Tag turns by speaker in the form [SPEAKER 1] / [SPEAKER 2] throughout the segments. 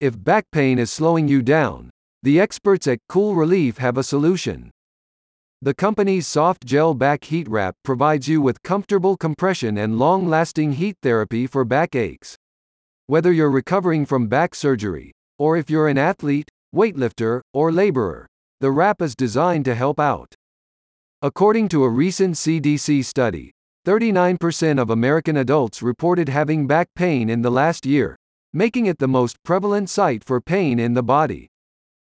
[SPEAKER 1] If back pain is slowing you down, the experts at Cool Relief have a solution. The company's soft gel back heat wrap provides you with comfortable compression and long lasting heat therapy for back aches. Whether you're recovering from back surgery, or if you're an athlete, weightlifter, or laborer, the wrap is designed to help out. According to a recent CDC study, 39% of American adults reported having back pain in the last year, making it the most prevalent site for pain in the body.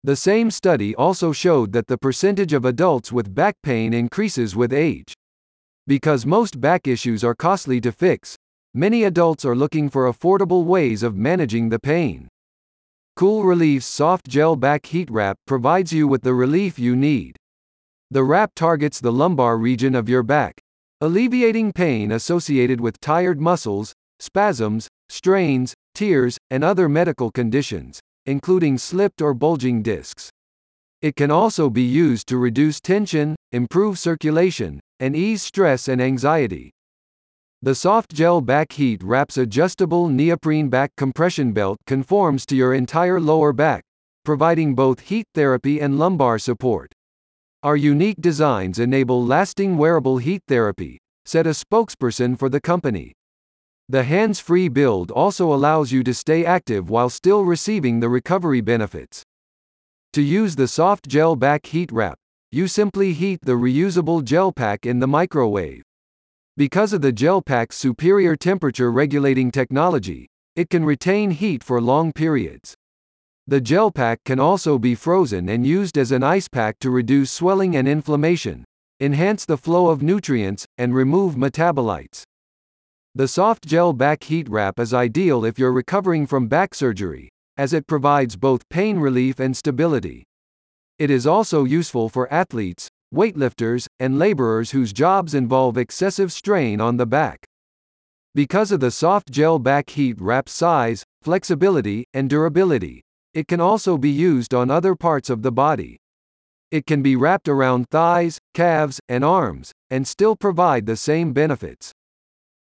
[SPEAKER 1] The same study also showed that the percentage of adults with back pain increases with age. Because most back issues are costly to fix, many adults are looking for affordable ways of managing the pain. Cool Relief's soft gel back heat wrap provides you with the relief you need. The wrap targets the lumbar region of your back, alleviating pain associated with tired muscles, spasms, strains, tears, and other medical conditions including slipped or bulging discs. It can also be used to reduce tension, improve circulation, and ease stress and anxiety. The soft gel back heat wraps adjustable neoprene back compression belt conforms to your entire lower back, providing both heat therapy and lumbar support. Our unique designs enable lasting wearable heat therapy, said a spokesperson for the company. The hands-free build also allows you to stay active while still receiving the recovery benefits. To use the soft gel back heat wrap, you simply heat the reusable gel pack in the microwave. Because of the gel pack's superior temperature regulating technology, it can retain heat for long periods. The gel pack can also be frozen and used as an ice pack to reduce swelling and inflammation, enhance the flow of nutrients, and remove metabolites. The soft gel back heat wrap is ideal if you're recovering from back surgery, as it provides both pain relief and stability. It is also useful for athletes, weightlifters, and laborers whose jobs involve excessive strain on the back. Because of the soft gel back heat wrap size, flexibility, and durability, it can also be used on other parts of the body. It can be wrapped around thighs, calves, and arms, and still provide the same benefits.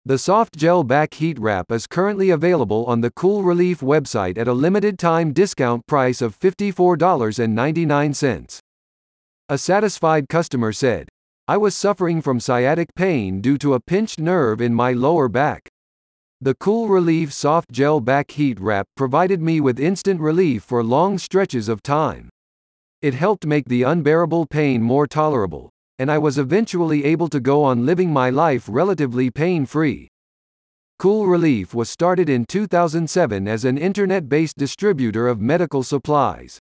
[SPEAKER 1] The soft gel back heat wrap is currently available on the Cool Relief website at a limited time discount price of $54.99. A satisfied customer said, I was suffering from sciatic pain due to a pinched nerve in my lower back. The Cool Relief soft gel back heat wrap provided me with instant relief for long stretches of time. It helped make the unbearable pain more tolerable, and I was eventually able to go on living my life relatively pain-free. Cool Relief was started in 2007 as an internet-based distributor of medical supplies.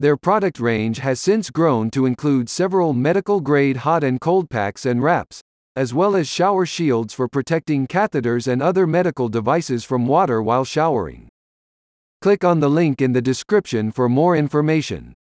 [SPEAKER 1] Their product range has since grown to include several medical-grade hot and cold packs and wraps, as well as shower shields for protecting catheters and other medical devices from water while showering. Click on the link in the description for more information.